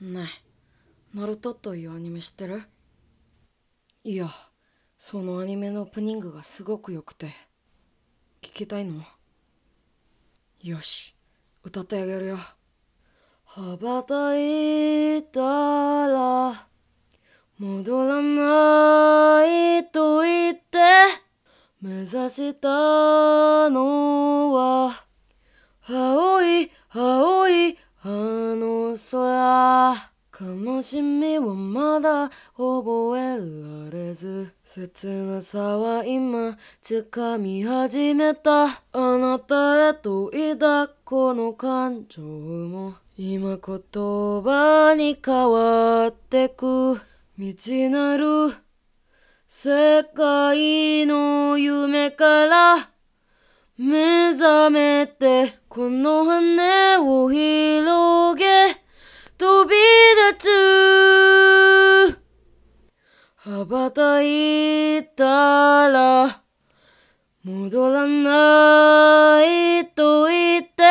ねえ。ナルトというアニメ知ってる？いやそのアニメのオープニングがすごく良くて。聞きたいの？よし。歌ってあげるよ。羽ばたいたら戻らないと言って目指したのは青い青いあの空悲しみはまだ覚えられず切なさは今掴み始めたあなたへと抱くこの感情も今言葉に変わってく未知なる世界の夢から目覚めてこの羽を広たら戻らないと言って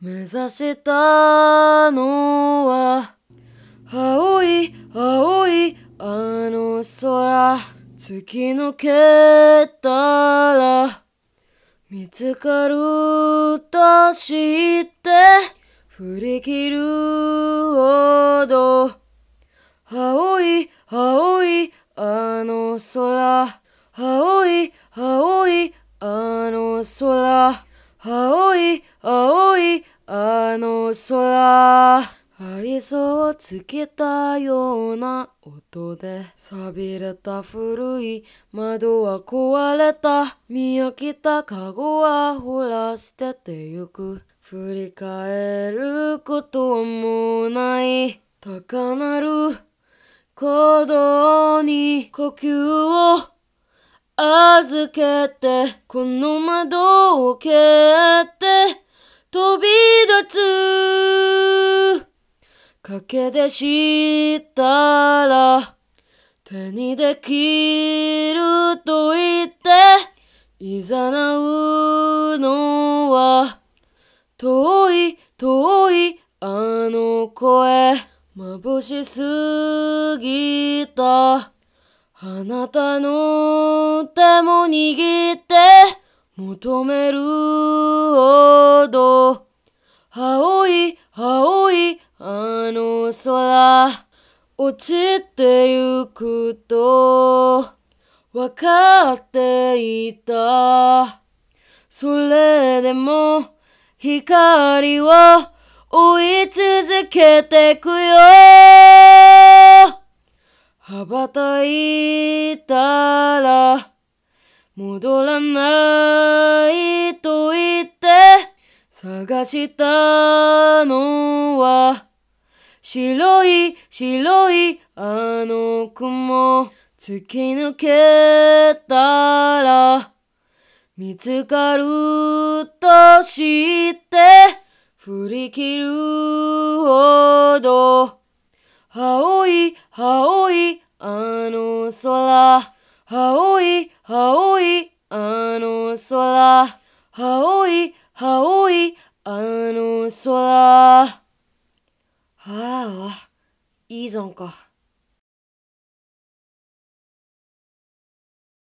目指したのは青い青いあの空。突き抜けたら見つかると知って振り切るほど。青い青いあの空青い青いあの空。青い青いあの空。愛想をつけたような音で。錆びれた古い窓は壊れた。見飽きたカゴはほら捨ててゆく。振り返ることもない。高鳴る鼓動に呼吸を預けてこの窓を蹴って飛び立つ。賭けでしたら手にできると言っていざなうのは遠い遠いあの声。眩しすぎた。あなたの手も握って求めるほど。青い青いあの空落ちてゆくと分かっていた。それでも光を追い続けてくよ。羽ばたいたら戻らないと言って探したのは白い白いあの雲。突き抜けたら見つかると知って振り切るほど青い青いあの空。青い青いあの空。青い青いあの空。はあいいじゃんか。